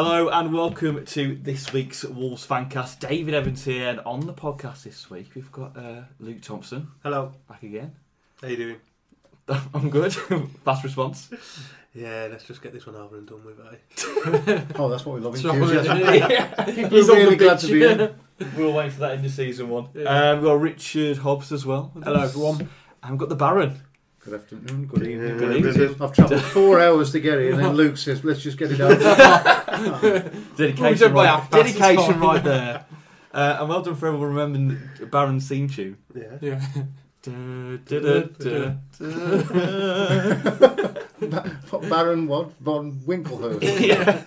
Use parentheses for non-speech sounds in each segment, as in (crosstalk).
Hello and welcome to this week's Wolves Fancast. David Evans here, and on the podcast this week we've got uh, Luke Thompson Hello. back again. How you doing? (laughs) I'm good. (laughs) Fast response. Yeah, let's just get this one over and done with, eh? (laughs) Oh, that's what we love. So- Enthusiasm. We're We're really glad to be here. waiting for that into season one. Yeah. Um, we've got Richard Hobbs as well. Hello, everyone. And we've got the Baron. Good afternoon, good evening. Good evening. I've travelled (laughs) four hours to get here, and then Luke says, "Let's just get it out." (laughs) Dedication, done by right, half past, it's dedication fine. right there. Uh, and well done for everyone remembering Baron's theme tune. Yeah. Yeah. (laughs) Baron what? Von Winklehurst. yeah.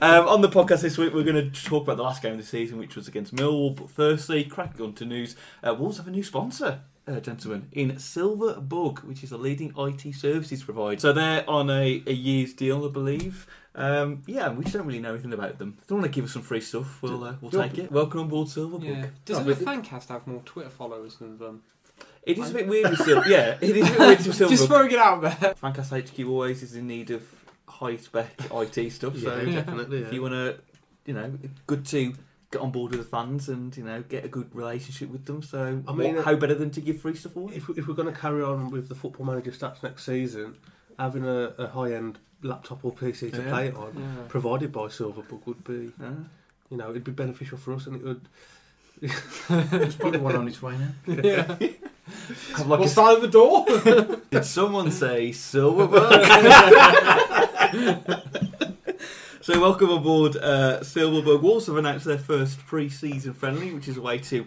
Um, on the podcast this week, we're going to talk about the last game of the season, which was against Millwall. But firstly, cracking on to news. Uh, Wolves have a new sponsor, uh, gentlemen, in Silver Bug, which is a leading IT services provider. So they're on a, a year's deal, I believe. Um, yeah, we just don't really know anything about them. If they want to give us some free stuff, we'll uh, we'll take it. Welcome on board Silver Bug. Yeah. Does Oh, the Fancast have more Twitter followers than them? It is a bit weird with Silver. Yeah, it is a bit weird with (laughs) Silver Just throwing it out there. Fancast HQ always is in need of high spec IT stuff. (laughs) So Yeah, definitely. if you want to, you know, good to get on board with the fans and you know get a good relationship with them. So I mean, what- uh, how better than to give free stuff away? If, we- if we're going to carry on with the football manager stats next season, having a, a high end laptop or PC to Yeah. play it on, Yeah. provided by Silverbook, would be, Uh, you know, it'd be beneficial for us and it would. (laughs) (laughs) There's probably one on its way now. yeah. have like What's a- that at the door? (laughs) did someone say Silverberg? So welcome aboard uh, Silverberg. Wolves have announced their first pre-season friendly, which is away to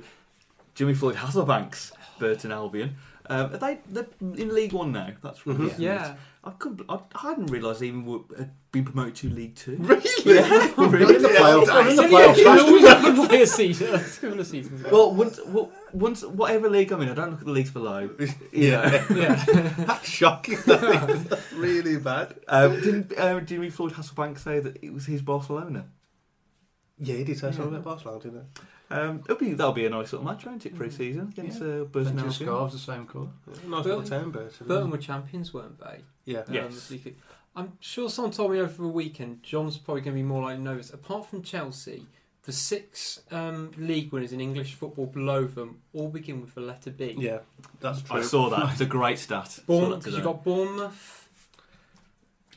Jimmy Floyd Hasselbaink's Burton Albion. Um, are they they're in League One now? That's really Mhm. isn't yeah. I couldn't. I, I hadn't realised they even were, had been promoted to League Two. (laughs) Really? (laughs) Yeah, (laughs) We're in the playoffs. We're in the playoffs. yeah, last always have to play a season. A couple of seasons ago. Well, once, well, once, whatever league I'm in, I don't look at the leagues below. You know. yeah. That's shocking. That is. That's really bad. Um, didn't um, Jimmy Floyd Hasselbaink say that it was his Barcelona? Yeah, he did say something about Barcelona, didn't Um, it'll be that'll be a nice little match, won't it? Pre-season against uh, Burton Plenty of Albion. scarves the same colour. he? Nice little town, Burton. Burton were champions, weren't they? Yeah. Um, Yes. this week. I'm sure someone told me over the weekend. John's probably going to be more like nervous. Apart from Chelsea, the six um, league winners in English football below them all begin with the letter B. Yeah, that's true. I saw that. (laughs) It's a great stat. Saw Bournemouth, that today. you've got Bournemouth,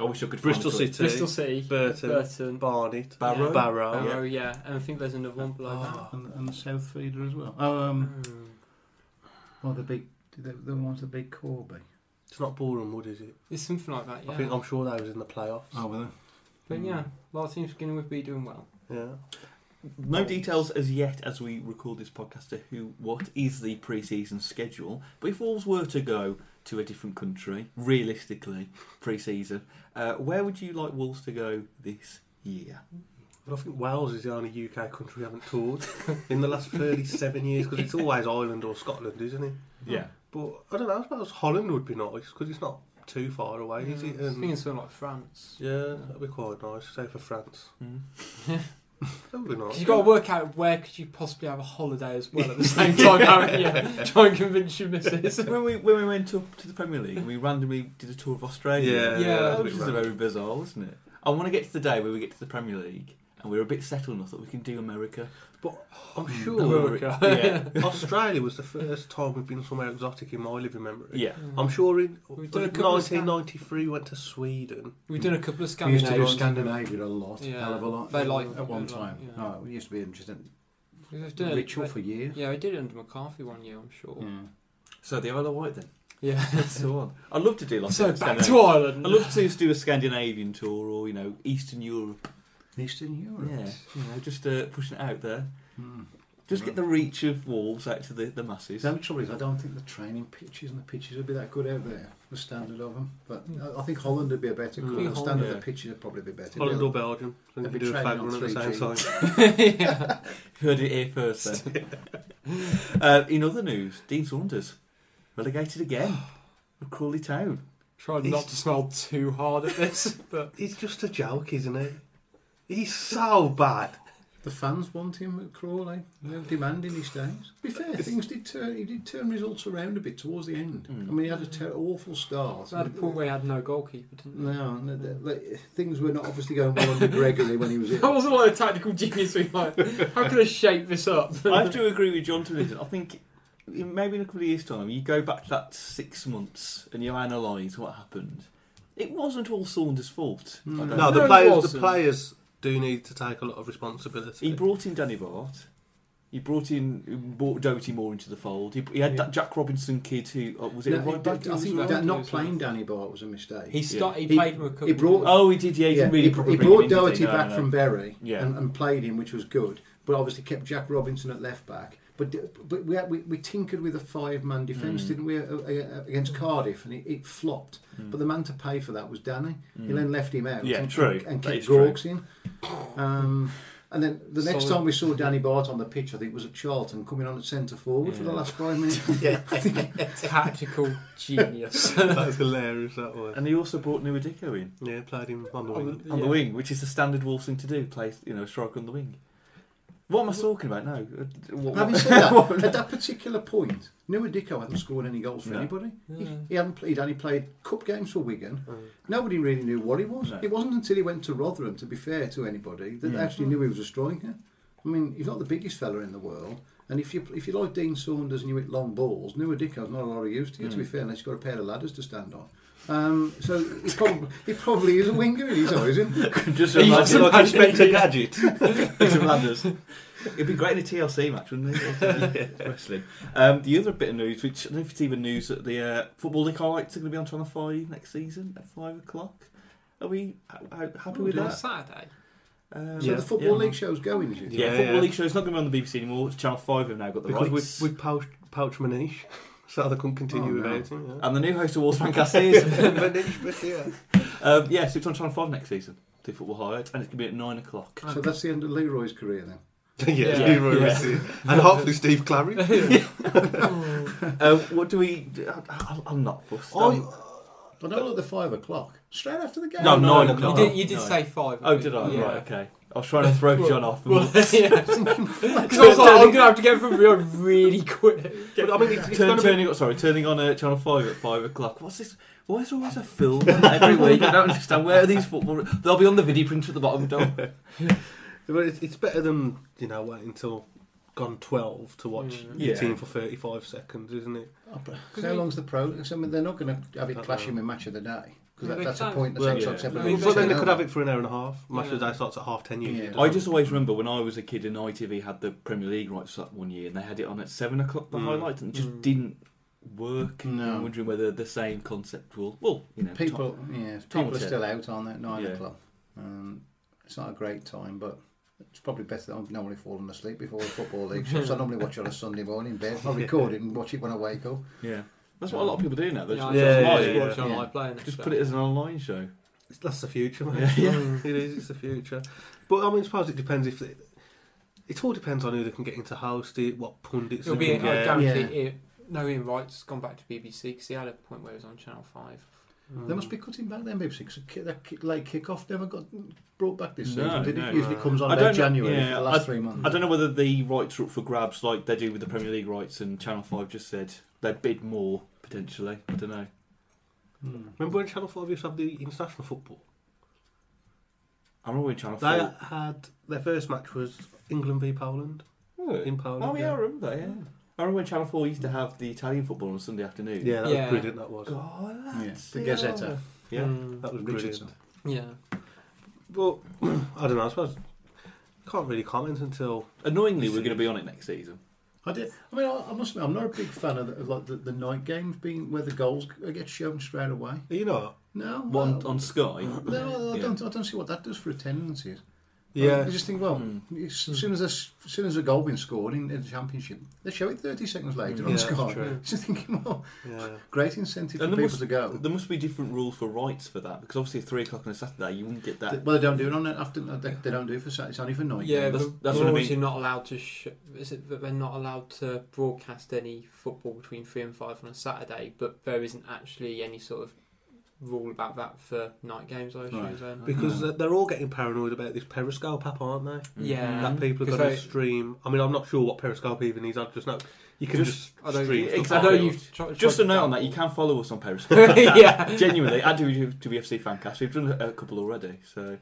I wish I could. Bristol find. City, Bristol City, Burton, Burton, Barnet, Barrow. Yeah. Barrow. Barrow, yeah. and I think there's another one below Oh. And, and the South Feeder as well. Oh, um. Mm. well, the big, the, the ones the big Corby. It's not Boreham Wood, is it? It's something like that, yeah. I think I'm sure that was in the playoffs. Oh, well, But yeah, a lot of teams beginning with B doing well. Yeah. No details as yet as we record this podcast to who what is the pre-season schedule. But if Wolves were to go to a different country, realistically, pre-season, uh, where would you like Wolves to go this year? But I think Wales is the only UK country we haven't toured (laughs) in the last 37 years because it's always Ireland or Scotland, isn't it? Yeah. But I don't know, I suppose Holland would be nice because it's not too far away, is Yeah, it? I was And- thinking something like France. yeah, that'd be quite nice. Say for France. That (laughs) would be you've got to work out where could you possibly have a holiday as well at the (laughs) same time, haven't you? Try and convince your missus. when we when we went up to the Premier League, we randomly did a tour of Australia. Yeah, Yeah, that's a which bit is random. very bizarre, wasn't it? I want to get to the day where we get to the Premier League and we're a bit settled enough that we can do America. But I'm Hmm. sure America. (laughs) Yeah, (laughs) Australia was the first time we've been somewhere exotic in my living memory. yeah. I'm sure in We've done a couple of scan- 1993 we went to Sweden. We've done a couple of Scandinavian. we used to do Scandinavians. Scandinavia a lot, Yeah. hell of a lot. They like- at one they like- time. yeah. Oh, it used to be interesting. We've done a Ritual for years. Yeah, we did it under McCarthy one year, I'm sure. Yeah. So the Isle of Wight then. Yeah. (laughs) That's the one. I'd love to do like so back Scandinavian- to Ireland. I'd love to just do a Scandinavian tour or you know Eastern Europe Eastern Europe. Yeah, you know, just uh, pushing it out there. Hmm. Just get the reach of Wolves out to the, the masses. The only trouble is, I don't think the training pitches and the pitches would be that good out there. The standard of them, but I- I think Holland would be a better. Mm. club. The standard Holland, of the pitches would probably be better. Holland or Belgium. Then you They'd be do a training fag on run at the same 3G. time. yeah. (laughs) Heard it here first then. (laughs) uh, in other news, Dean Saunders relegated again (gasps) with Crawley Town. Tried not to smile too hard at this, (laughs) but It's just a joke, isn't he? He's so bad. The fans want him at Crawley. They're demanding he stays. To be fair, things did turn. He did turn results around a bit towards the end. Mm. I mean, he had a ter- awful start. so at a point where he had no goalkeeper, didn't he? No, no, the- like, things were not obviously going well under Gregory when he was I in. wasn't like a tactical genius being like, how can I shape this up? I have to agree with John to this. I think maybe in a couple of years' time, you go back to that six months and you analyse what happened. It wasn't all Saunders' fault. I No. don't No, the players, the wasn't. players do need to take a lot of responsibility. He brought in Danny Batth. He brought in brought Doherty more into the fold. He, he had that Jack Robinson kid who uh, was it No, a he- right back? I think right not playing. Danny Batth was a mistake. He start, he, He- played him a couple he brought- Oh, he did. Yeah, he Yeah, didn't really he, he brought him Doherty he? No, back no. from Bury Yeah. and, and played him, which was good. But obviously kept Jack Robinson at left back. But but we, had, we, we tinkered with a five man defence, Mm. didn't we, uh, uh, against Cardiff, and it, it flopped. Mm. But the man to pay for that was Danny. He Mm. then left him out. Yeah, and, true. And, and kept is. Gorks in. Um, and then the next Solid. time we saw Danny Batth on the pitch, I think was at Charlton, coming on at centre forward for the last five minutes. (laughs) yeah, (laughs) I think (laughs) tactical genius. That's hilarious, that was. And he also brought Nouha Dicko in Yeah, played him on the on wing. the, on the wing, which is the standard Wolves thing to do. Play, you know, strike on the wing. What am I talking about now? Uh, what- Having said that, (laughs) at that particular point, Nouha Dicko hadn't scored any goals for No. anybody. He, he hadn't played. He'd only played cup games for Wigan. Mm. Nobody really knew what he was. No. It wasn't until he went to Rotherham, to be fair to anybody, that they actually knew he was a striker. I mean, he's not the biggest fella in the world. And if you if you like Dean Saunders and you hit long balls, Nouha Dicko's not a lot of use to you, to be Mm. fair, unless you've got a pair of ladders to stand on. Um, so he probably, he probably is a winger in his eyes, isn't he? Just He imagine was like Inspector Gadget. (laughs) some ladders. It'd be great in a TLC match, wouldn't it? (laughs) (laughs) Wrestling. Um, the other bit of news, which I don't know if it's even news, that the uh, Football League highlights are going to be on Channel 5 next season at 5 o'clock. Are we h- h- happy Oh, with On that? Saturday. Um, So Yeah. the Football yeah. League show's going, is it? Yeah, Yeah, Football yeah. League show. It's not going to be on the BBC anymore. It's Channel 5 have now got the Because rights. we've, we've poached, poached Manish, so they couldn't continue Oh, no. without him. Yeah. And the new host of Wolves Fancast is. (laughs) Manish, but yeah. um, yeah, so it's on Channel 5 next season. The football highlights. And it's going to be at 9 o'clock. So that's the end of Leroy's career then. (laughs) yeah, Yeah. Leroy Yeah. Messi. And hopefully Steve Clary. (laughs) um, what do we. I, I'm not fussed. Oh, I'm- I don't like the five o'clock. Straight after the game. No, no, nine o'clock. You did, you did say five. Oh, did I? Yeah. Right, okay. I was trying to (laughs) throw Well- John off. Well, (laughs) (laughs) yeah. Because I was like, I'm going to have to get from beyond really quick. But I mean, it's, it's Turn, going to be turning, sorry, turning on uh, Channel 5 at 5 o'clock. What's this? Why is there always a film every week? I don't understand. Where are these football... They'll be on the video printer at the bottom, don't But it's, it's better than you know waiting until gone twelve to watch Mm. your Yeah. team for thirty five seconds, isn't it? Oh, but How long's the pro? I mean, they're not going to have it Don't clashing with match of the day because Yeah, that, they that's a point. That's Well, well, yeah. seven I mean, minutes. Well, then they could have it for an hour and a half. Match of the Yeah. day starts at half ten usually. Yeah. I just always remember when I was a kid and ITV had the Premier League rights that one year and they had it on at 7 o'clock, the Mm. highlights, and it just Mm. didn't work. No. I'm wondering whether the same concept will... Well, you know... People, yeah, Tom people will are still out on that nine Yeah. o'clock. Um, it's not a great time, but it's probably better. I'm normally falling asleep before the football league so I normally watch it on a Sunday morning in bed. I (laughs) record it and watch it when I wake up. Yeah. That's what a lot of people do now. They Yeah, just, I Yeah, just yeah, watch yeah, watch yeah. playing. just put it as an online show. It's- That's the future, mate. Yeah, yeah. Mm. (laughs) it is. It's the future. But I mean, I suppose it depends if they, it all depends on who they can get into host it, what pundits It'll be, can I get. guarantee Yeah. it. No, Ian Wright's gone back to BBC because he had a point where he was on Channel 5. They must be cutting back then, BBC, because that kick, late kick-off never got brought back this No, season, did no. it? Usually comes on I about January yeah, the last I- three months. I don't know whether the rights are up for grabs like they do with the Premier League rights and Channel 5 just said they'd bid more, potentially. I don't know. Hmm. Remember when Channel Five used to have the international football? I remember when Channel They 4... had their first match was England v Poland in Poland. Oh, yeah, I remember that, yeah. I remember when Channel 4 used to have the Italian football on Sunday afternoon. Yeah, that Yeah. was brilliant. That was. God, Yeah, that's the the Gazzetta. Yeah. Mm. That was Richardson. brilliant. Yeah. But (clears throat) I don't know. I suppose can't really comment until Annoyingly, we're going to be on it next season. I did. I mean, I, I must admit, I'm not a big fan of, the, of like the, the night games being where the goals get shown straight away. you know. No, One well, on Sky. No, I Yeah. don't. I don't see what that does for attendances. Yeah. I just think, well, Mm. as soon as a, as soon as a goal been scored in, in the championship, they show it 30 seconds later Mm. on Yeah, Sky. that's. Just (laughs) thinking, well, Yeah. great incentive for And there people must, to go. there must be different rules for rights for that because obviously at three o'clock on a Saturday you wouldn't get that. Well, they don't do it on it after. They, they don't do it for Saturday. It's only for night. Yeah, that's- but that's that's what I mean. you're not allowed to. Sh- is it that they're not allowed to broadcast any football between three and five on a Saturday? But there isn't actually any sort of rule about that for night games. I assume. Right. then. Because they're- they're all getting paranoid about this Periscope app, aren't they? yeah, That people are Because going to stream. I mean, I'm not sure what Periscope even is. I just know you can Just- just, I don't- stream. stuff exactly. I know you've tried, Just a note to on that, you can follow us on (laughs) Periscope. yeah, Genuinely, at WFC Fancast, we've done a, a couple already, so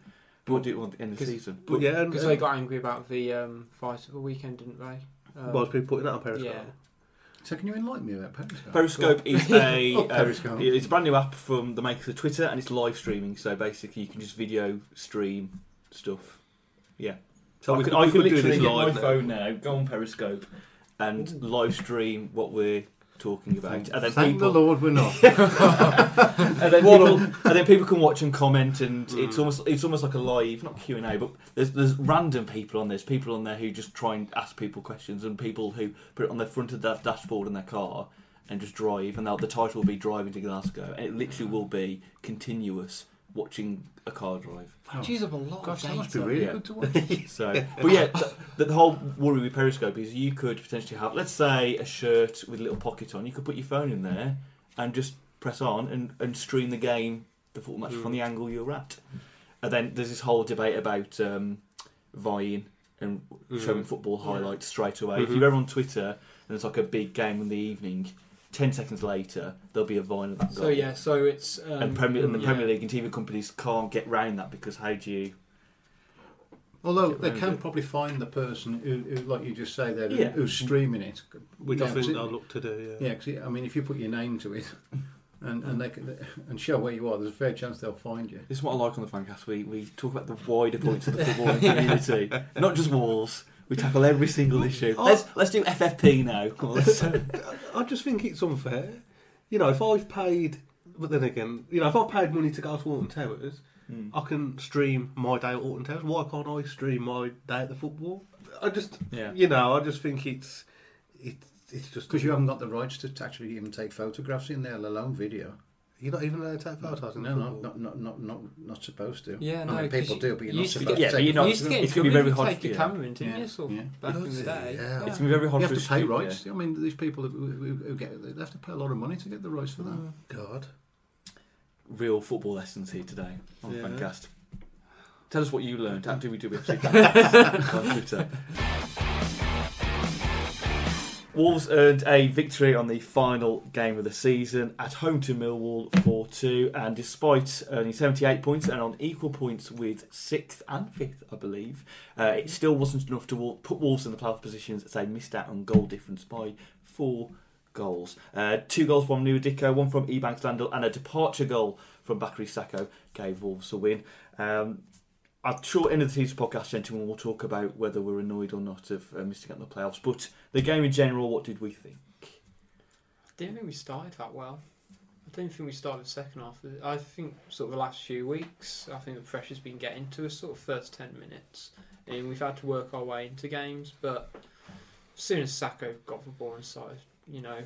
we won't do it at the end of the 'Cause- season. But yeah, because they got angry about the um, fight of the weekend, didn't they? Um, was people putting that on Periscope? yeah. So can you enlighten me about Periscope? Periscope is a (laughs) Oh, um, Periscope. it's a brand new app from the makers of Twitter, and it's live streaming. So basically, you can just video stream stuff. Yeah, So I we could, could, I could could do literally this get my live. phone now, go on Periscope, and live stream what we're talking about, Thank, and then thank people, the Lord we're not. (laughs) and then people, and then people can watch and comment, and it's Mm. almost it's almost like a live, not Q and A, but there's there's random people on there. There's people on there who just try and ask people questions, and people who put it on the front of their dashboard in their car and just drive, and the title will be "Driving to Glasgow," and it literally will be continuous watching a car drive. That chews up a lot Gosh, of that must be really Yeah. good to (laughs) watch. So, but yeah, the, the whole worry with Periscope is you could potentially have, let's say, a shirt with a little pocket on. You could put your phone in there and just press on and, and stream the game, the football match from the angle you're at. And then there's this whole debate about um, vying and Mm. showing football highlights straight away. If Mhm. you're ever on Twitter and there's like a big game in the evening, ten seconds later there'll be a vine of that So yeah, so it's um, and Premier and the yeah. Premier League and TV companies can't get round that because how do you? Although they can it. probably find the person who, who like you just say there, Yeah. who's streaming it. Which Yeah, I think so- they'll look to do. Yeah. Yeah, because I mean, if you put your name to it (laughs) and and they can, and show where you are, there's a fair chance they'll find you. This is what I like on the Fancast. We we talk about the wider points of the (laughs) footballing community, not just walls. We tackle every single issue. Oh. Let's let's do FFP now. Let's- (laughs) I just think it's unfair. You know, if I've paid, but then again, you know, if I've paid money to go to Alton Towers, Hmm. I can stream my day at Alton Towers. Why can't I stream my day at the football? I just, Yeah. you know, I just think it's, it's, it's just Because you haven't got the rights to actually even take photographs in there, let alone video. You're not even allowed to take photos in No, no, football. not, not, not, not, not supposed to. Yeah, I no, mean, 'cause people you- do, but you're you not used to supposed get- Yeah, to but take you're not- You used to get it's in gonna be trouble very if you hard take for your you. camera in, didn't Yeah, you? Sort of yeah. back in the day. Yeah. It's gonna be very hard You for have to us pay do, rights. I mean, these people who, who, who get, they have to pay a lot of money to get the rights for that. Mm. God. yeah. Real football lessons here today on Yeah. Fancast. Tell us what you learned at WWFC on Twitter. Wolves earned a victory on the final game of the season at home to Millwall 4 2, and despite earning 78 points and on equal points with 6th and 5th, I believe, uh, it still wasn't enough to put Wolves in the playoff positions as they missed out on goal difference by four goals. Uh, two goals from Nouha Dicko, one from Ebanks Landell, and a departure goal from Bakary Sako gave Wolves a win. Um, I'm sure of the Teams podcast, gentlemen, we'll talk about whether we're annoyed or not of uh, missing out on the playoffs. But the game in general, what did we think? I didn't think we started that well. I don't think we started the second half. I think sort of the last few weeks, I think the pressure's been getting to us sort of first 10 minutes. And we've had to work our way into games, but as soon as Sako got the ball inside, you know,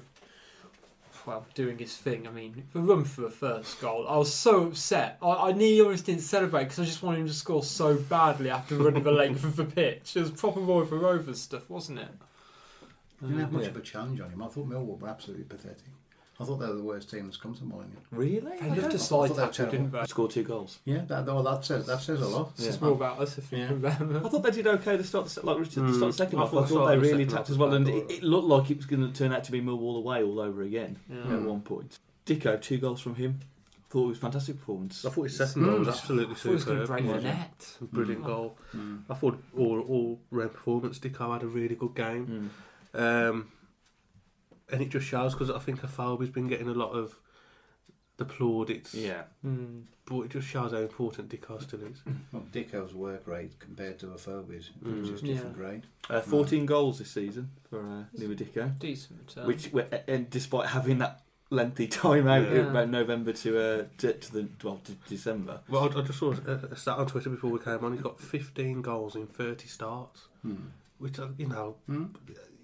well, doing his thing, I mean, the run for the first goal, I was so upset. I, I nearly almost didn't celebrate because I just wanted him to score so badly after running the length of the pitch. It was proper Roy for Rovers stuff, wasn't it? Didn't have um, much Yeah. of a challenge on him. I thought Millwall were absolutely pathetic. I thought they were the worst team that's come to mind. Really? They loved a I slide thought they tackle, didn't they? Scored two goals. Yeah, that, well, that says that says a lot. It's just more about us, I think, Yeah. about them. I thought they did okay. to start, like Richard, the start the Mm, second I half. thought I the thought they really second attacked as well, and it, it looked like it was going to turn out to be Millwall away all over again Yeah. at one point. Dicko, two goals from him. Thought it was fantastic performance. I thought his second goal was Mm. absolutely I thought he was going to superb. break the net. Brilliant Mm. goal. Mm. I thought all all round performance. Dicko had a really good game, Mm. um, and it just shows because I think Afobe's been getting a lot of the plaudits. Yeah. Mm. but it just shows how important Dicko still is. (laughs) Well, Dicko's work rate compared to Afobe's it was Mm. just different Yeah. grade. Uh, 14 goals this season for uh, Nouha Dicko, Decent return. which, and despite having that lengthy time out Yeah. about November to uh, to, to the well to December. Well, I, I just saw a, a stat on Twitter before we came on. He's got 15 goals in 30 starts, Hmm. which uh, you know Hmm?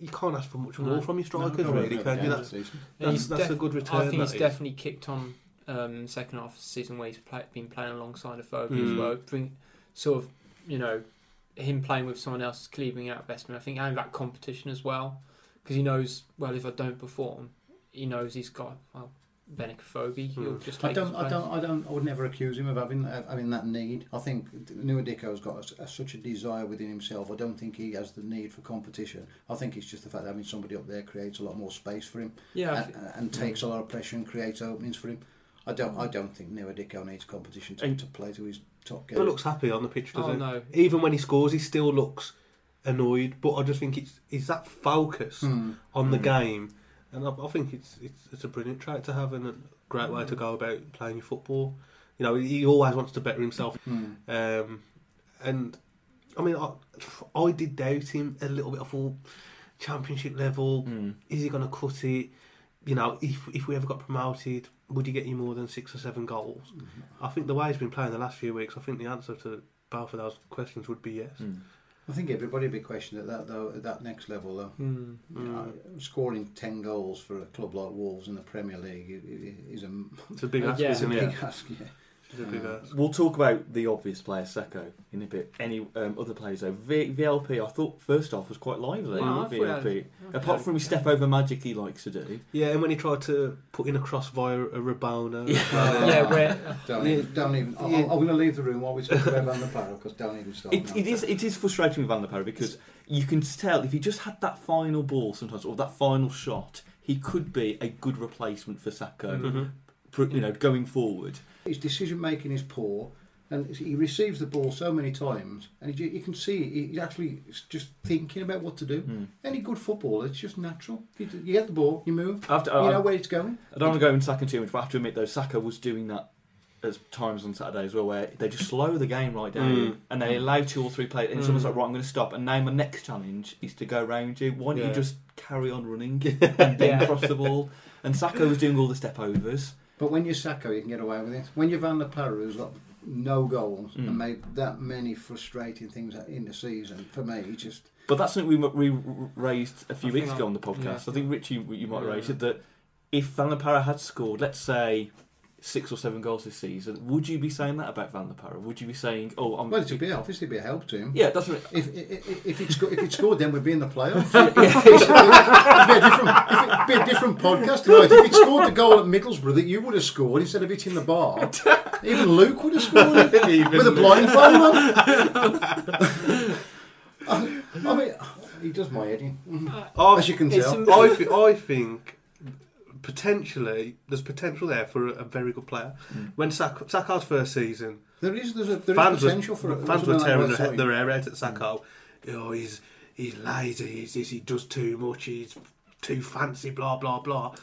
You can't ask for much No. more from your strikers, No, really, can you? no, That's, that's, He's that's a good return. I think he's is. definitely kicked on um, second half of the season where he's play, been playing alongside Afobe as Mm. well. Bring sort of you know him playing with someone else, cleaving out best. And I think having that competition as well because he knows well if I don't perform, he knows he's got well Benik Afobe. He'll Mm. just I take don't, his I place. don't, I don't, I would never accuse him of having uh, having that need. I think Nouha Dicko's got a, a, such a desire within himself. I don't think he has the need for competition. I think it's just the fact that having somebody up there creates a lot more space for him Yeah, I and, and takes a lot of pressure and creates openings for him. I don't, I don't think Nouha Dicko needs competition to, And- to play to his top game. But looks happy on the pitch, doesn't oh he? Even when he scores, he still looks annoyed. But I just think it's is that focus Hmm. on the Mm. game, and I, I think it's, it's it's a brilliant trait to have and a great way to go about playing your football. You know, he always wants to better himself, Hmm. um, and I mean, I, I did doubt him a little bit. I thought championship level, Mm. is he going to cut it? You know, if if we ever got promoted, would he get you more than six or seven goals? Mm-hmm. I think the way he's been playing the last few weeks, I think the answer to both of those questions would be yes. Mm. I think everybody would be questioned at that though, at that next level though. Mm. You know, scoring ten goals for a club like Wolves in the Premier League i- i- is a It's a big Uh, ask, yeah. isn't big it? ask. Yeah. It's a big ask. We'll talk about the obvious player, Sako, in a bit. Any um, other players though? V- VLP, I thought first off was quite lively. Wow, I thought he VLP, had- apart from his step over magic he likes to do. Yeah, and when he tried to put in a cross via a Rabona. (laughs) Yeah. uh, yeah, where Don't, Yeah. even, don't even. I'm, Yeah. I'm going to leave the room while we talk about Van der Parel because don't even start. It, it is it is frustrating with Van La Parra because you can tell if he just had that final ball sometimes or that final shot, he could be a good replacement for Sako. Mhm. You know, going forward. His decision making is poor, and he receives the ball so many times, and he, you can see he's actually just thinking about what to do. Hmm. Any good footballer, it's just natural. You, you get the ball, you move, I, to, you I, know where it's going. I don't want to go into Sako too much, but I have to admit though, Sako was doing that at times on Saturday as well, where they just slow the game right down Mm. and they allow two or three players. And it's Mm. almost like, right, I'm going to stop, and now my next challenge is to go round you. Why don't Yeah. you just carry on running (laughs) and then Yeah. cross the ball? And Sako was doing all the step overs. But when you're Sako, you can get away with it. When you're Van La Parra, who's got no goals Mm. and made that many frustrating things in the season, for me, he just But that's something we, we raised a few I weeks ago I- on the podcast. yeah. I think Richie, you might have Yeah. raised it that if Van La Parra had scored, let's say. Six or seven goals this season. Would you be saying that about Van La Parra? Would you be saying, "Oh, I'm"? well, it'd be obviously be a help to him. yeah, that's what. If if if it scored, if it scored, then we'd be in the playoffs. (laughs) it'd, be a different, if it'd be a different podcast tonight. If it scored the goal at Middlesbrough that you would have scored instead of hitting the bar, even Luke would have scored it (laughs) with a blindfold on. I, I mean, he does my head in. As you can tell. I, thi- I think potentially there's potential there for a, a very good player. Mm. When Sak- Sako's first season, There is there's a there is fans potential were, for fans were tearing that their, their hair out at Sako. Oh, he's he's lazy. He's, he does too much. He's too fancy. Blah blah blah.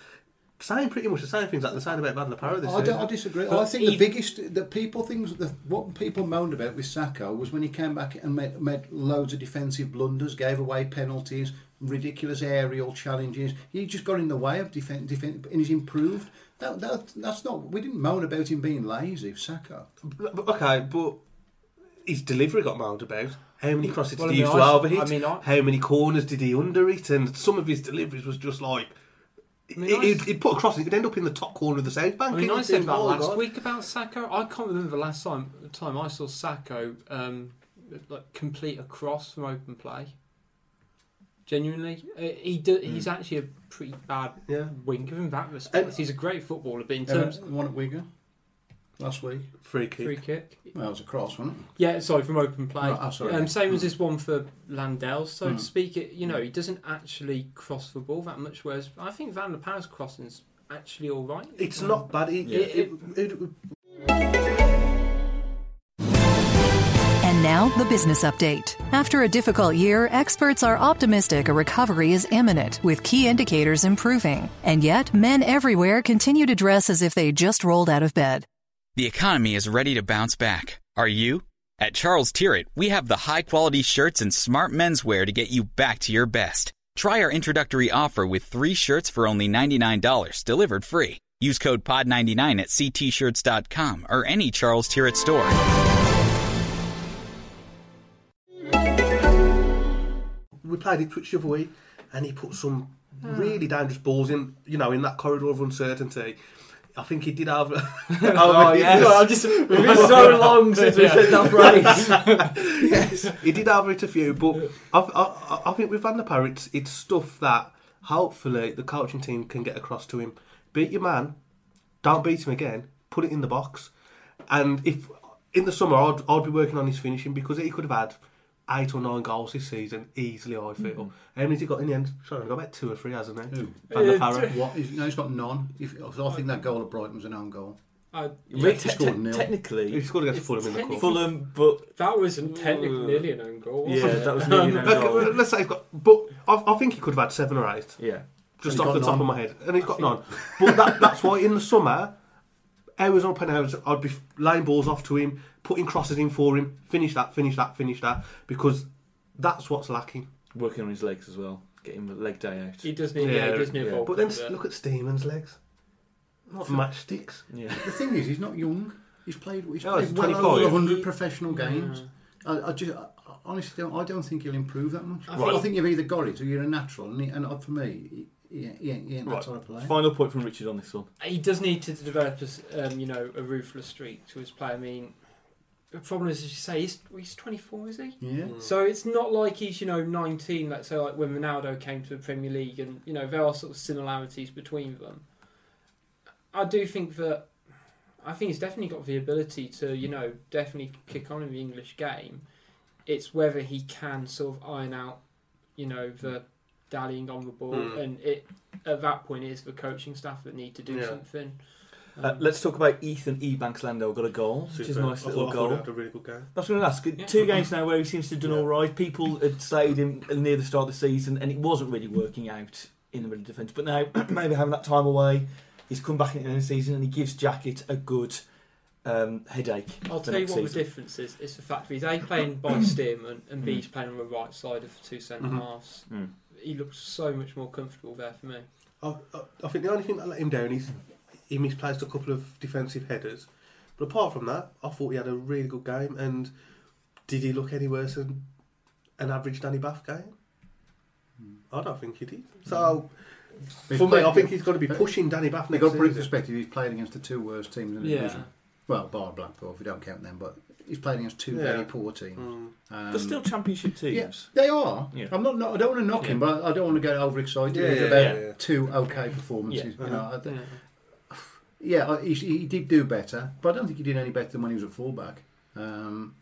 Saying pretty much the same things that they're saying about Van La Parra this I, season. I disagree. But I think the biggest, the people things, the, what people moaned about with Sako was when he came back and made, made loads of defensive blunders, gave away penalties, ridiculous aerial challenges. He just got in the way of defence, defen and he's improved. That, that, that's not. We didn't moan about him being lazy, Sako. But- Okay, but his delivery got moaned about. How many crosses Well, did I he mean, use to overhit? I mean, I- How many corners did he under it? And some of his deliveries was just like. I mean, he'd, he'd put a cross, he could end up in the top corner of the South Bank. I mean, I said that "Oh, last God." week about Sako. I can't remember the last time time I saw Sako um, like complete a cross from open play. Genuinely, Uh, he do, he's actually a pretty bad Yeah. wink of him that respect. And- he's a great footballer, but in Uh, terms one at Wigan last week. Free kick. free kick, Well, it was a cross, wasn't it? yeah, sorry, from open play. Right, oh, sorry. Um, same as this one for Landell, so Hmm. to speak. It you know he doesn't actually cross the ball that much. Whereas I think Van der Par's crossing's actually all right. It's not bad. It, Yeah. it, it, it, now, the business update. After a difficult year, experts are optimistic a recovery is imminent, with key indicators improving. And yet, men everywhere continue to dress as if they just rolled out of bed. The economy is ready to bounce back. Are you? At Charles Tyrwhitt, we have the high quality shirts and smart menswear to get you back to your best. Try our introductory offer with three shirts for only $99 delivered free. Use code POD99 at ctshirts.com or any Charles Tyrwhitt store. We played Ipswich the other week, and he put some hmm. really dangerous balls in, you know, in that corridor of uncertainty. I think he did have. (laughs) Oh, yes. I'm just, (laughs) we've been so long since we said that phrase. (laughs) yes, he did have it a few, but I, I, I think with Van der Par, it's, it's stuff that hopefully the coaching team can get across to him. Beat your man, don't beat him again, put it in the box. And if in the summer, I'd, I'd be working on his finishing because he could have had eight or nine goals this season easily, I feel. Mm-hmm. How many's he got in the end? Sorry, he got about two or three, hasn't he? Who? Van der Uh, Par. What? No, he's got none. If, so I think that goal at Brighton was an own goal. Uh, I, Really, he te- scored te- nil. He scored against It's Fulham in the cup. Fulham, but that wasn't technically mm. nearly an own goal. wasn't yeah, it? that was nearly an um, own Okay, goal. well, let's say he's got, but I, I think he could have had seven or eight. Yeah. just off the got top none. of my head, and he's got none. But that, that's why in the summer, hours up and hours, I'd be laying balls off to him, putting crosses in for him, finish that, finish that, finish that, because that's what's lacking. Working on his legs as well. Getting the leg day out. He does need, yeah, he does need Yeah. ball. But then cover look at Stearman's legs, not matchsticks. Yeah. The thing is, he's not young. He's played. He's Oh, he's played well 25. over hundred professional games. I, I just I, I honestly don't. I don't think he'll improve that much. I I, think- think you've either got it or you're a natural, and, he, and uh, for me, he, yeah, he ain't, he ain't that Right. sort of player. Final point from Richard on this one. he does need to develop, a s- um, you know, a ruthless streak to his play. I mean, the problem is, as you say, he's, he's 24, is he? Yeah. So it's not like he's, you know, 19, let's say, like when Ronaldo came to the Premier League, and, you know, there are sort of similarities between them. I do think that, I think he's definitely got the ability to, you know, definitely kick on in the English game. It's whether he can sort of iron out, you know, the dallying on the ball, Mm. and it at that point it is the coaching staff that need to do Yeah. something. Uh, let's talk about Ethan Ebanks Landell got a goal, which is a Super. nice I little thought- I goal. he had a really good game. That's what I'm going to ask. Yeah. Two games now where he seems to have done Yeah. all right. People had slated him near the start of the season, and it wasn't really working out in the middle of defence. But now, (clears throat) maybe having that time away, he's come back in the end of the season, and he gives Jackett a good um, headache. I'll tell you next what the difference is. It's the fact that he's A playing by (clears throat) Stearman and B he's playing on the right side of the two centre Mhm. halves. Mm. He looks so much more comfortable there for me. I, I, I think the only thing that let him down is he misplaced a couple of defensive headers. But apart from that, I thought he had a really good game. And did he look any worse than an average Danny Batth game? Hmm. I don't think he did. So hmm. He's for me, I think he's got to be pushing Danny Batth They've next got to put it in season. perspective. He's played against the two worst teams in the Yeah. division. Well, bar Blackpool, if you don't count them, but he's played against two very poor teams. Mm. Um, They're still championship teams. Yeah, they are. Yeah. I'm not, not. I don't want to knock him, but I don't want to get overexcited. About two okay performances. Yeah. You know, I, Yeah. (sighs) yeah, he, he did do better, but I don't think he did any better than when he was at fullback. Um,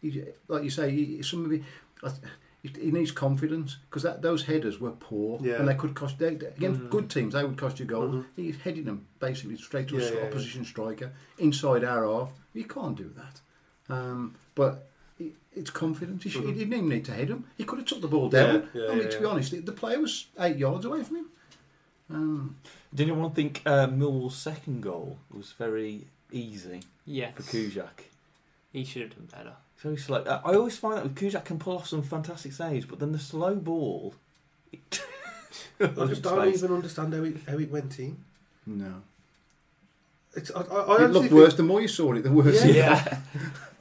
he, like you say, he, some of the, I th- he, he needs confidence because that those headers were poor Yeah. and they could cost. They, against Mhm. good teams, they would cost you goals. Mhm. He's heading them basically straight to Yeah, a yeah, yeah. opposition striker inside our half. You can't do that. Um, but he- it's confidence. He, should, he didn't even need to head him. He could have took the ball down. yeah, I mean, yeah, to be yeah. honest, the player was eight yards away from him. Um, Did anyone think uh, Millwall's second goal was very easy Yes. for Kuszczak? He should have done better. So it's like I I always find that with Kuszczak can pull off some fantastic saves, but then the slow ball. (laughs) I just don't even understand how it, how it went in. no. It's, I, I, I It looked think- worse. The more you saw it, the worse. it Yeah.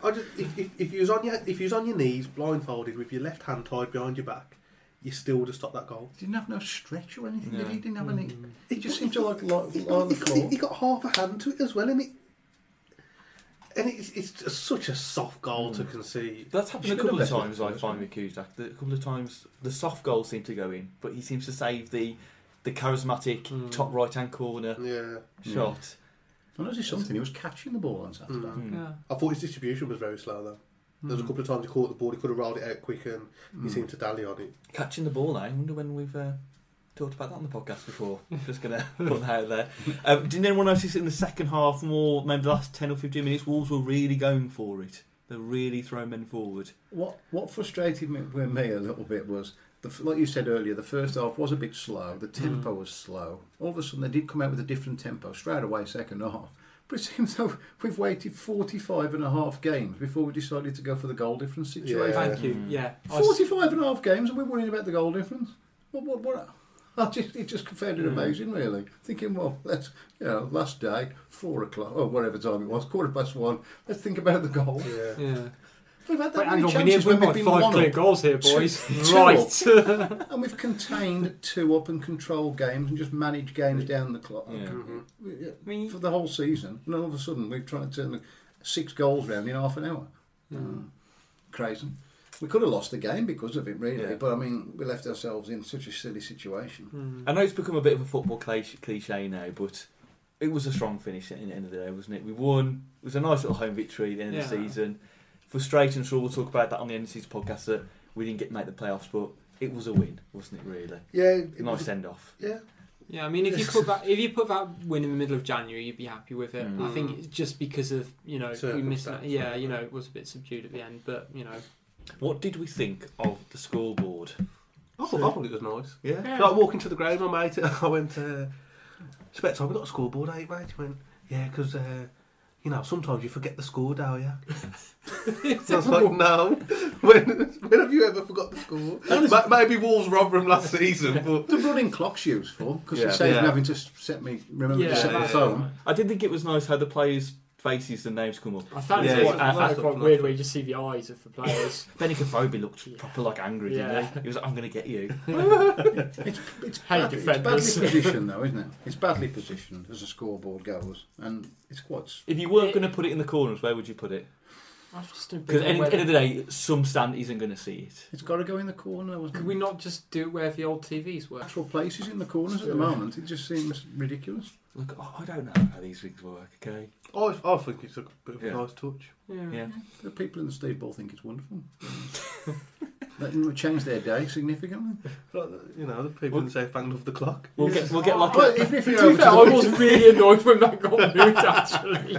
I just, if, if, if you was on your if you was on your knees, blindfolded, with your left hand tied behind your back, you still would have stopped that goal. He didn't have no stretch or anything. No. did He He didn't have any. Mm. He just seemed to like lie, He, lie on the he, floor. he got half a hand to it as well, and it and it's, it's just such a soft goal Mm. to concede. That's happened a Should couple of left it times. I first, find with Kuszczak. The- A couple of times the soft goals seem to go in, but he seems to save the the charismatic Mm. top right hand corner Yeah, shot. I noticed something. He was catching the ball on Saturday. Mm. Mm. Yeah. I thought his distribution was very slow though. There was a couple of times he caught the ball, he could have rolled it out quick, and he seemed to dally on it. Catching the ball now. I wonder when we've uh, talked about that on the podcast before. (laughs) Just going (laughs) to put that out there. Um, did anyone notice in the second half, more maybe the last 10 or 15 minutes, Wolves were really going for it? They're really throwing men forward. What What frustrated me, with me a little bit was, the, like you said earlier, the first half was a bit slow. The tempo was slow. All of a sudden, they did come out with a different tempo straight away, second half. But it (laughs) seems though we've waited 45 and a half games before we decided to go for the goal difference situation. Yeah. Thank you. Mm. Yeah. I s- 45 and a half games and we're worrying about the goal difference. What, what, what? (laughs) I just it just found it amazing, really. Thinking, well, let's you know, last day, four o'clock or whatever time it was, quarter past one. Let's think about the goal. Yeah. Yeah. We've had that Wait, many hang on, we chances need, we've we've got been five one clear up, goals here, boys. (laughs) two right. (laughs) and we've contained two up and controlled games and just managed games down the clock Yeah. Yeah, for the whole season. And all of a sudden, we've tried to turn the six goals round in half an hour. Mm. Crazy. We could have lost the game because of it, really. Yeah. But I mean, we left ourselves in such a silly situation. I know it's become a bit of a football cliche, cliche now, but it was a strong finish at the end of the day, wasn't it? We won. It was a nice little home victory at the end of the season. Frustrating, I'm sure we'll talk about that on the end of the season podcast that we didn't get to make the playoffs, but it was a win, wasn't it? Really, Yeah, it nice was- send off. Yeah, Yeah, I mean, if you put (laughs) that if you put that win in the middle of January, you'd be happy with it. Mm. I think it's just because of you know we missed. That, Yeah, you know, it was a bit subdued at the end, but you know, What did we think of the scoreboard? I thought, I thought it was nice. Yeah, Yeah. Like walking to the ground, my mate, (laughs) I went, uh, Spec, have we got a scoreboard, eh, mate? He went, yeah, because, uh, you know, sometimes you forget the score, don't you? (laughs) so I was like, (laughs) no. When, when have you ever forgot the score? Ma- Maybe Wolves Rotherham last season, but the running clock's useful because Yeah. it saves Yeah. me having to s- set me remember yeah, to set my that's phone. I did think it was nice how the players' faces and names come up. I found Yeah, it quite, yeah. I I- quite weird where you just see the eyes of the players. (laughs) Benik Afobe looked Yeah. proper like angry, Yeah. didn't he? He was like, "I'm going to get you." (laughs) It's, it's, Hey, badly, it's badly positioned though, isn't it? It's badly positioned as a scoreboard goes, and it's quite. If you weren't going to put it in the corners, where would you put it? I've just Because at the end of the day, some stand isn't going to see it. It's got to go in the corner. Wasn't Could it? we not just do it where the old TVs were? actual places in the corners at the moment? It just seems ridiculous. Look, oh, I don't know how these things work. Okay. Oh, I, I think it's a bit of a Yeah. nice touch. Yeah. Yeah. The people in the Steve Bull think it's wonderful. (laughs) (laughs) Let them change their day significantly. (laughs) Like, You know, the people in South Bank love the clock. We'll get we'll get like Well, a, even if To you're be over fair, I was the, (laughs) really annoyed when that got moved. Actually,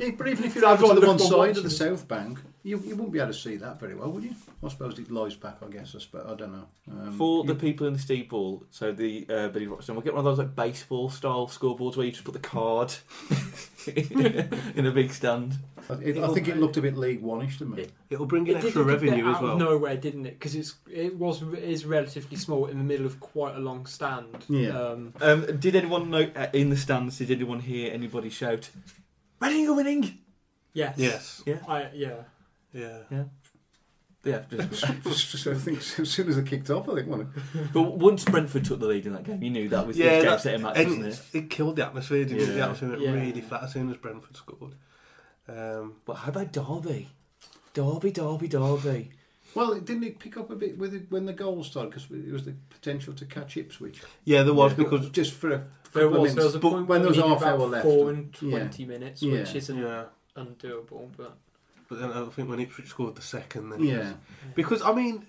if- but even if you're Sounds over to the one Liverpool side of the watching. South Bank, you, you wouldn't be able to see that very well, would you? I suppose it lies back. I guess. I, suppose, I don't know. Um, for the people in the steeple, So the uh, Billy Roxton, we'll get one of those like baseball style scoreboards where you just put the card (laughs) in a big stand. I, it, I think it looked a bit League One-ish to me. It'll bring in it extra look a revenue as well. Of nowhere, didn't it? Because it's it was it is relatively small in the middle of quite a long stand. Yeah. Um, Um, did anyone know uh, in the stands? Did anyone hear anybody shout, "Reading are winning"? yes. Yes. Yeah. I, yeah. Yeah. Yeah. Just, (laughs) Just- just- I think as soon as it kicked off, I think, wasn't but once Brentford took the lead in that game, you knew that was Yeah, the game setting match, wasn't it? it, it killed the atmosphere, didn't it? The atmosphere went Yeah. really flat as soon as Brentford scored. Um, But how about Derby? Derby, Derby, Derby. Well, it didn't it pick up a bit with it when the goals started because it was the potential to catch Ipswich. yeah, there was Yeah. because just for a There couple of was there was minutes. a But point when there was we half hour left. four and yeah. twenty minutes, Yeah. which isn't yeah. undoable. But But then I think when Ipswich scored the second, then Yeah. because I mean,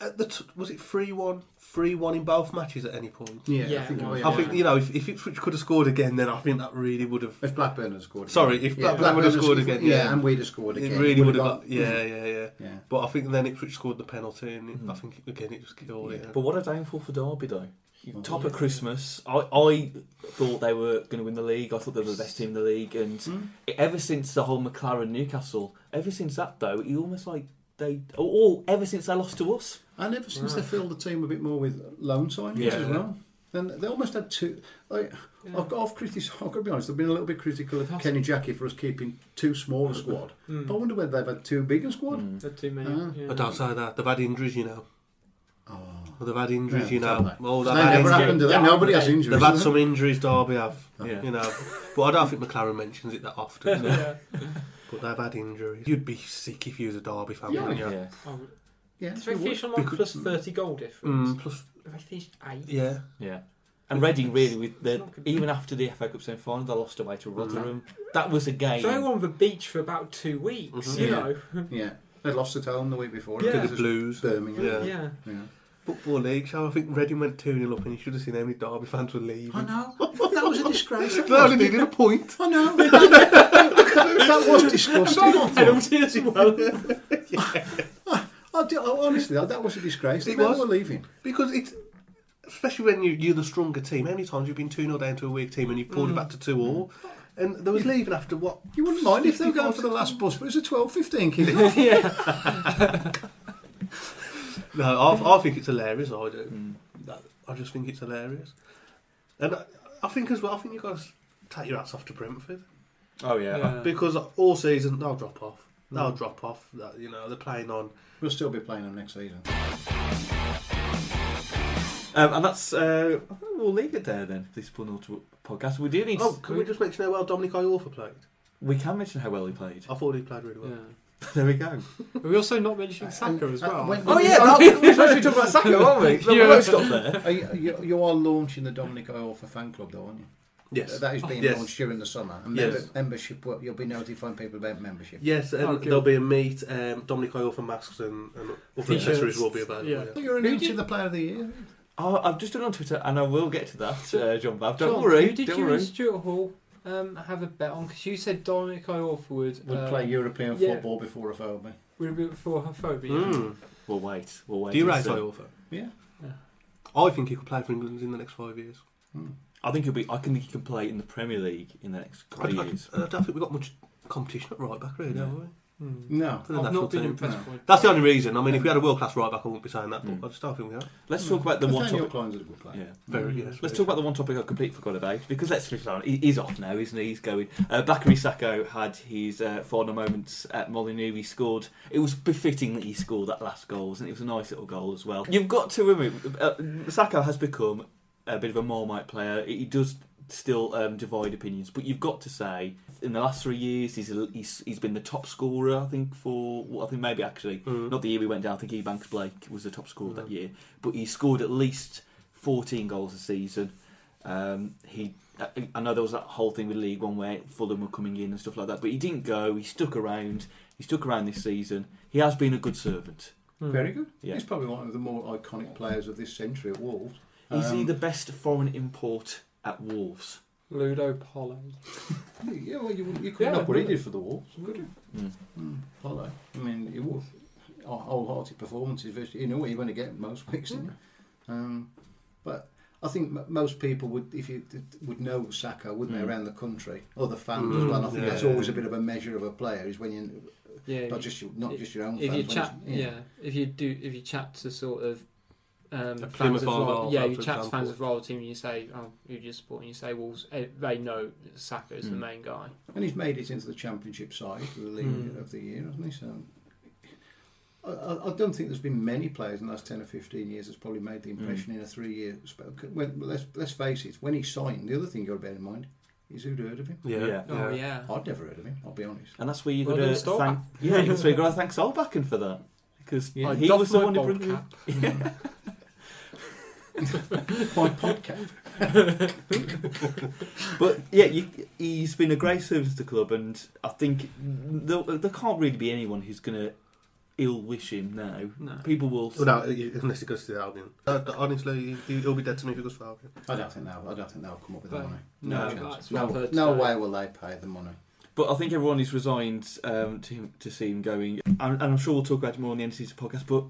at the t- was it three one, three one in both matches at any point? Yeah, Yeah, I think it was. yeah. I think you know if, if Ipswich could have scored again, then I think that really would have. If Blackburn had scored. Sorry, if Yeah, Blackburn would have had scored sc- again, yeah, yeah. and we'd have scored It really would have got- got. Yeah, yeah, yeah. yeah. But I think then Ipswich scored the penalty, and it, Mm. I think again it just killed it. But what a downfall for Derby, though. Well, Top of Christmas. I, I thought they were going to win the league. I thought they were the best team in the league. And Mm. ever since the whole McClaren Newcastle, ever since that, though, it almost like they. Or, or ever since they lost to us. And ever since they filled the team a bit more with loan signings Yeah. as well. And they almost had two. Like, I've got off critic. I've got to be honest. I've been a little bit critical of Kenny Jackett for us keeping too small a squad. Mm. But I wonder whether they've had too big a squad. Mm. There too many. Ah. yeah. But don't say that they've had injuries, you know. Oh. Well, they've had injuries, Yeah, you know. don't they? Oh, they've had never injuries. happened, do they? Yeah, Nobody has they- injuries. They've had do some injuries, Derby have, Yeah. you know. But I don't think McClaren mentions it that often. (laughs) yeah. But they've had injuries. You'd be sick if you was a Derby fan, Yeah. wouldn't you? Yeah. Yeah, did they you finish on like Because- plus thirty goal difference? Mm, plus, Have they finished eight? yeah. Yeah. And Reading really, with the, It's not good. even after the FA Cup semi-final, they lost away to Rotherham. That was a game. So they were on the beach for about two weeks. Mhm. You Yeah. know. (laughs) Yeah. They lost at home the week before. Yeah. To It the was Blues. Birmingham. Yeah. Yeah. Yeah. Football League so I think Reading went 2 0 up and you should have seen how many Derby fans were leaving. I know. That was a disgrace. (laughs) that They only was. needed a point. I know. (laughs) that was disgusting. I thought. Penalty as well. I did, I- honestly, that was a disgrace. It They was. were leaving. Because it's. Especially when you, you're the stronger team. How many times you've been 2 0 down to a weak team and you've pulled it back to 2 all? And they was leaving after what? You wouldn't mind if they were going for the last bus, but it was a 12 15 (laughs) kick. yeah. No, I, I think it's hilarious. I do. Mm. That, I just think it's hilarious, and I, I think as well. I think you guys take your hats off to Brentford Oh yeah. Yeah. because all season they'll drop off. They'll Mm. drop off. That you know they're playing on. We'll still be playing them next season. Um, and that's uh, I think we'll leave it there then. This Fun Auto podcast. We do need. Oh, can we just mention how well Dominic Iorfa played? we can mention how well he played. I thought he played really well. Yeah. (laughs) there we go. But we also not mentioning Sako And- as and well. when- Oh yeah, that, we're supposed to talk about Sako, aren't we? (laughs) So we Yeah. won't stop there. Are you, you, you are launching the Dominic Iorfa fan club, though, aren't you? Yes. That is being Yes. launched during the summer. And Yes. member, membership, you'll be notifying people about membership. Yes, and Oh, good. there'll be a meet. Um, Dominic Iorfa masks and, and other T-shirts. accessories will be available. Yeah. Yeah. You're Who announcing did- the player of the year. Oh, I've just done it on Twitter, and I will get to that, uh, John Babb. Don't John, worry. Who did don't you worry. and Stuart Hall um, have a bet on? Because you said Dominic Iorfa would, Would uh, play European yeah. football before Afobe. would a bit for homophobia. Mm. We'll wait. We'll wait. Do you and rate see. Iorfa? Yeah. I think he could play for England in the next five years. I think he'll be. I think he can play in the Premier League in the next I, couple I, of years. I don't think we've got much competition at right back, really, No. have we? Hmm. No. For the I've not been team. impressed No. by That's the only reason. I mean, if we had a world class right back, I wouldn't be saying that, but Mm. I just don't think we have. Let's talk about the one Nathaniel topic. Clyne's a good player. Yeah. Very, Mm. yes. Let's very talk about the one topic I completely forgot about because let's finish on. He, he's off now, isn't he? He's going. Uh, Bakary Sako had his uh, final moments at Molineux. He scored. It was befitting that he scored that last goal, and it was a nice little goal as well. You've got to remember, uh, Sako has become a bit of a Marmite player. He does still um, divide opinions, but you've got to say in the last three years he's he's, he's been the top scorer. I think for well, I think maybe actually Mm. not the year we went down. I think Ebanks Blake was the top scorer that year, but he scored at least 14 goals a season. Um, he, I- I know there was that whole thing with League One where Fulham were coming in and stuff like that, but he didn't go. He stuck around. He stuck around this season. He has been a good servant. Hmm. Very good. Yeah. He's probably one of the more iconic players of this century at Wolves. Is he Um, the best foreign import at Wolves? Ludo Pollard. (laughs) Yeah, well, you, you couldn't Yeah, have what he really. did for the Wolves, could you? Mm. Mm, Paulo. I mean, it was wholehearted performances. You know what you're going to get most weeks, didn't you? Um, but I think m- most people would, if you did- would know Sako, wouldn't they, Mm. around the country, other fans as Mm, well. I think yeah. that's always a bit of a measure of a player is when you Yeah. not just your, not just your own if fans. you when chat, it's- yeah. if you do, if you chat to sort of um, Plymouth fans of Argyle, rival, yeah, you chat to fans of rival team, and you say, "Oh, who do you support?" And you say, "Well, eh, they know that Sako is the Mm. main guy." And he's made it into the championship side of the league Mm. of the year, hasn't he? So I, I I don't think there's been many players in the last ten or fifteen years that's probably made the impression in a three-year. spell. When, let's let's face it. When he signed, the other thing you've got to bear in mind is who'd heard of him. Yeah. Yeah. Oh yeah, I'd never heard of him. I'll be honest. And that's where you've Well got to thank. Yeah, that's where you've got to thank Solbakken for that because I he doff was the one who brought cap. (laughs) Yeah. (laughs) My podcast. (laughs) But yeah, you, he's been a great service to the club, and I think there, there can't really be anyone who's going to ill wish him now. No. People will. Well, no, unless he goes to the Albion. Uh, honestly, he- he'll be dead to me if he goes to the Albion. I don't think they'll. I don't think they'll come up with the money. no, No, that's chance. No, no way will they pay the money. But I think everyone is resigned um, to him, to see him going, and, and I'm sure we'll talk about it more on the end of the podcast. But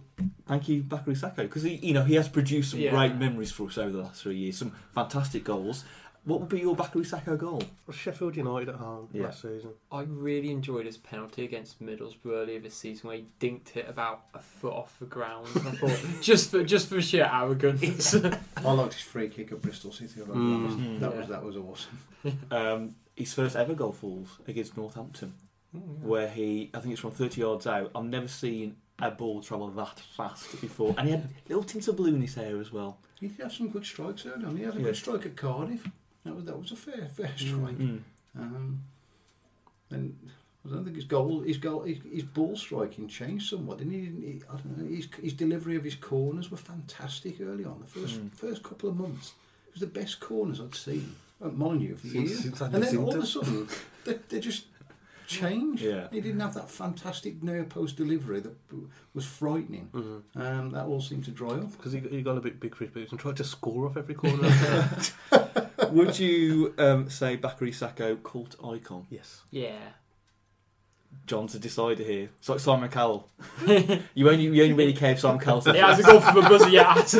thank you, Bakary Sako, because he, you know, he has produced some Yeah. great memories for us over the last three years, some fantastic goals. What would be your Bakary Sako goal? Sheffield United at home Yeah. last season. I really enjoyed his penalty against Middlesbrough earlier this season, where he dinked it about a foot off the ground. I thought (laughs) just for just for sheer arrogance. (laughs) I liked his free kick at Bristol City. I've got to be Mm. honest. Mm. That Yeah. was that was awesome. Um, his first ever goal falls against Northampton, where he, I think it's from 30 yards out. I've never seen a ball travel that fast before, and he had little tints of blue in his hair as well. He did have some good strikes early on. He had a Yeah. good strike at Cardiff. That was that was a fair fair strike. Mm. Um, and I don't think his goal, his goal, his, his ball striking changed somewhat. Didn't he? Didn't he? I don't know. His, his delivery of his corners were fantastic early on. The first Mm. first couple of months, it was the best corners I'd seen at Molineux for years. since and then all of a sudden, (laughs) they, they just changed. Yeah. He didn't have that fantastic near post delivery that was frightening. Mm-hmm. Um, that all seemed to dry up. Because he, he got a bit big for his boots and tried to score off every corner. (laughs) (laughs) Would you um, say Bakary Sako cult icon? yes. yeah. John's a decider here. It's like Simon Cowell. you only you only really care if Simon Cowell says He hasn't gone for the buzzer yet, has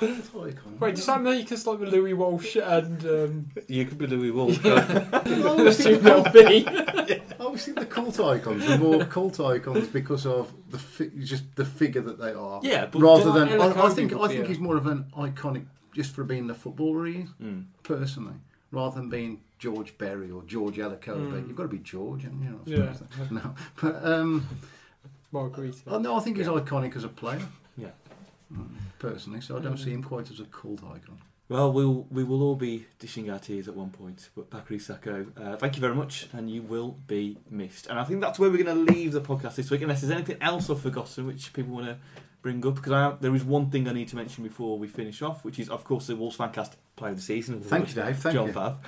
he? icon. Wait, does that make us like the Louis Walsh and um, You could be Louis Walsh. I always (laughs) the think, two Mel B? I always think the cult icons are more cult icons because of the fi- just the figure that they are. Yeah, but rather than Ella I, I think I think he's more of an iconic just for being the footballer he is, Mm. personally, rather than being George Berry or George Elokobi. You've got to be George, and you know. Yeah. (laughs) No, but um, Margarita. I, no, I think he's iconic as a player. Personally, so I don't see him quite as a cult icon. Well, we'll we will all be dishing our tears at one point. But Bakary Sako, uh, thank you very much, and you will be missed. And I think that's where we're going to leave the podcast this week, unless there's anything else I've forgotten which people want to bring up. Because I, there is one thing I need to mention before we finish off, which is, of course, the Wolves Fancast Player of the Season. Thank you, Dave. Thank John you. Babb.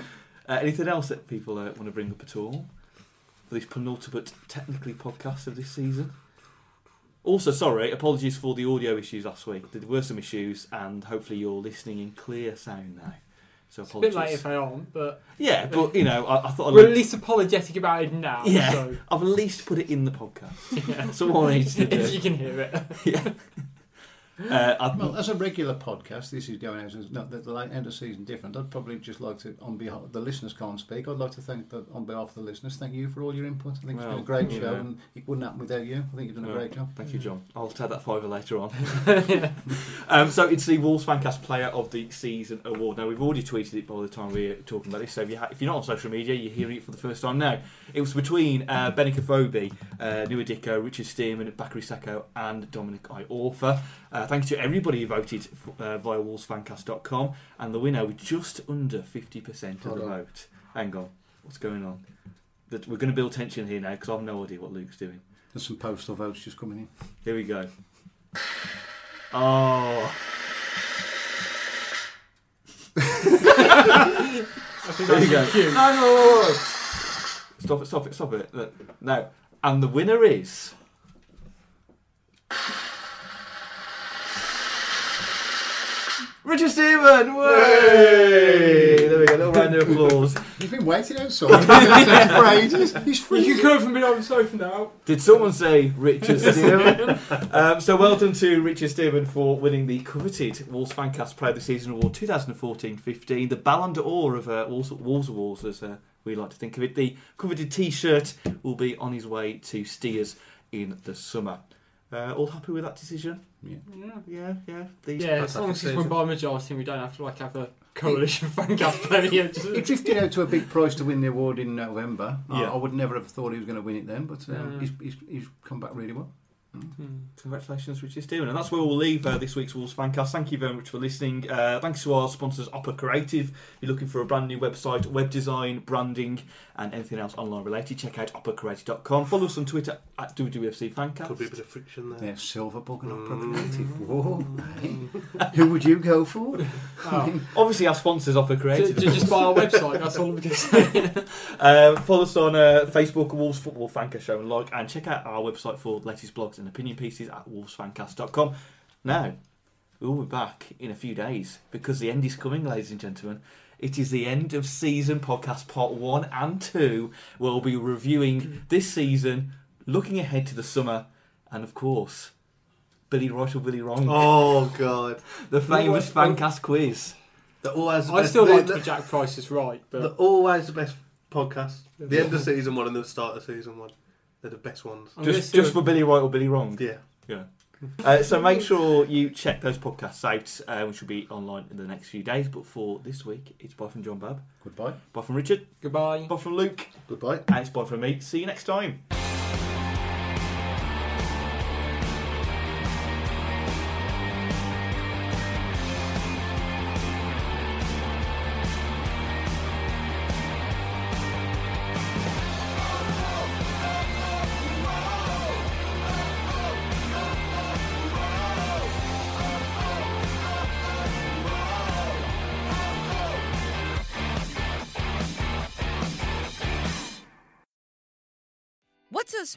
Uh, anything else that people uh, want to bring up at all for this penultimate technically podcast of this season? Also, sorry, apologies for the audio issues last week. There were some issues, and hopefully you're listening in clear sound now. So A bit apologies. late if I aren't, but yeah, (laughs) but you know, I, I thought I'd we're at least apologetic about it now. yeah, So, I've at least put it in the podcast. (laughs) yeah. That's all I need to (laughs) if do. you can hear it. yeah. Uh, Well, as a regular podcast, this is going out as not the, the late end of season different. I'd probably just like to, on behalf the listeners can't speak. I'd like to thank the, on behalf of the listeners, thank you for all your input. I think it's been a great you show, know. and it wouldn't happen without you. I think you've done a great job. Thank you, John. I'll take that fiver later on. (laughs) um, so it's the Wolves Fancast Player of the Season award. Now we've already tweeted it by the time we're talking about this. So if, you ha- if you're not on social media, you're hearing it for the first time now. It was between uh, Benik Afobe, uh, Nouha Dicko, Richard Stearman, Bakary Sako, and Dominic Iorfa. Uh, thanks to everybody who voted uh, via wolvesfancast.com, and the winner with just under 50% of the on. vote. Hang on, what's going on? That we're going to build tension here now because I've no idea what Luke's doing. There's some postal votes just coming in. Here we go. Oh. There you go. No, no, no, no. Stop it, stop it, stop it. Look, Now, and the winner is. Richard Stephen! Way! There we go, little round of applause. (laughs) You've been waiting outside for ages. He's You free. can go from being on the sofa now. Did someone say Richard (laughs) Stearman? um, so well done to Richard Stearman for winning the coveted Wolves Fancast Player of the Season Award 2014-15, the Ballon d'Or of uh, Wolves, Wolves Awards, as uh, we like to think of it. The coveted T-shirt will be on his way to Steers in the summer. Uh, all happy with that decision? Yeah. Yeah, yeah, yeah. These Yeah, as long as it's decision. won by a majority, we don't have to like have a coalition fan cast player. He drifted out to a big prize to win the award in November. I- Yeah. I would never have thought he was going to win it then, but um, Yeah. he's, he's, he's come back really well. Congratulations, Richard Steven. And that's where we'll leave uh, this week's Wolves Fancast. Thank you very much for listening. Uh, thanks to our sponsors, Opera Creative. If you're looking for a brand new website, web design, branding, and anything else online related, check out operacreative.com. Follow us on Twitter at WWFC Fancast. Could be a bit of friction there. Yeah, Silverbug and Opera Creative. Whoa. (laughs) Who would you go for? (laughs) Oh, Obviously, our sponsors, Opera ju- Creative. ju- just buy our website. That's all I'm going to say. Um, (laughs) follow us on uh, Facebook, Wolves Football Fancast Show and like, and check out our website for the latest blogs and opinion pieces at wolvesfancast.com. Now, we'll be back in a few days because the end is coming, ladies and gentlemen. It is the end of season podcast part one and two. We'll be reviewing this season, looking ahead to the summer, and of course, Billy right or Billy wrong, Oh god. (laughs) the famous what- um, fancast quiz. The always the I best, still the, like the, the Jack Price is right, the but always the best podcast. The end of season one and the start of season one. They're the best ones. I'm gonna Just, just for Billy right or Billy wrong. Yeah. Yeah. Uh, so make sure you check those podcasts out, uh, which will be online in the next few days. But for this week, it's bye from John Babb, Goodbye. bye from Richard, goodbye. bye from Luke, Goodbye. and it's bye from me. See you next time.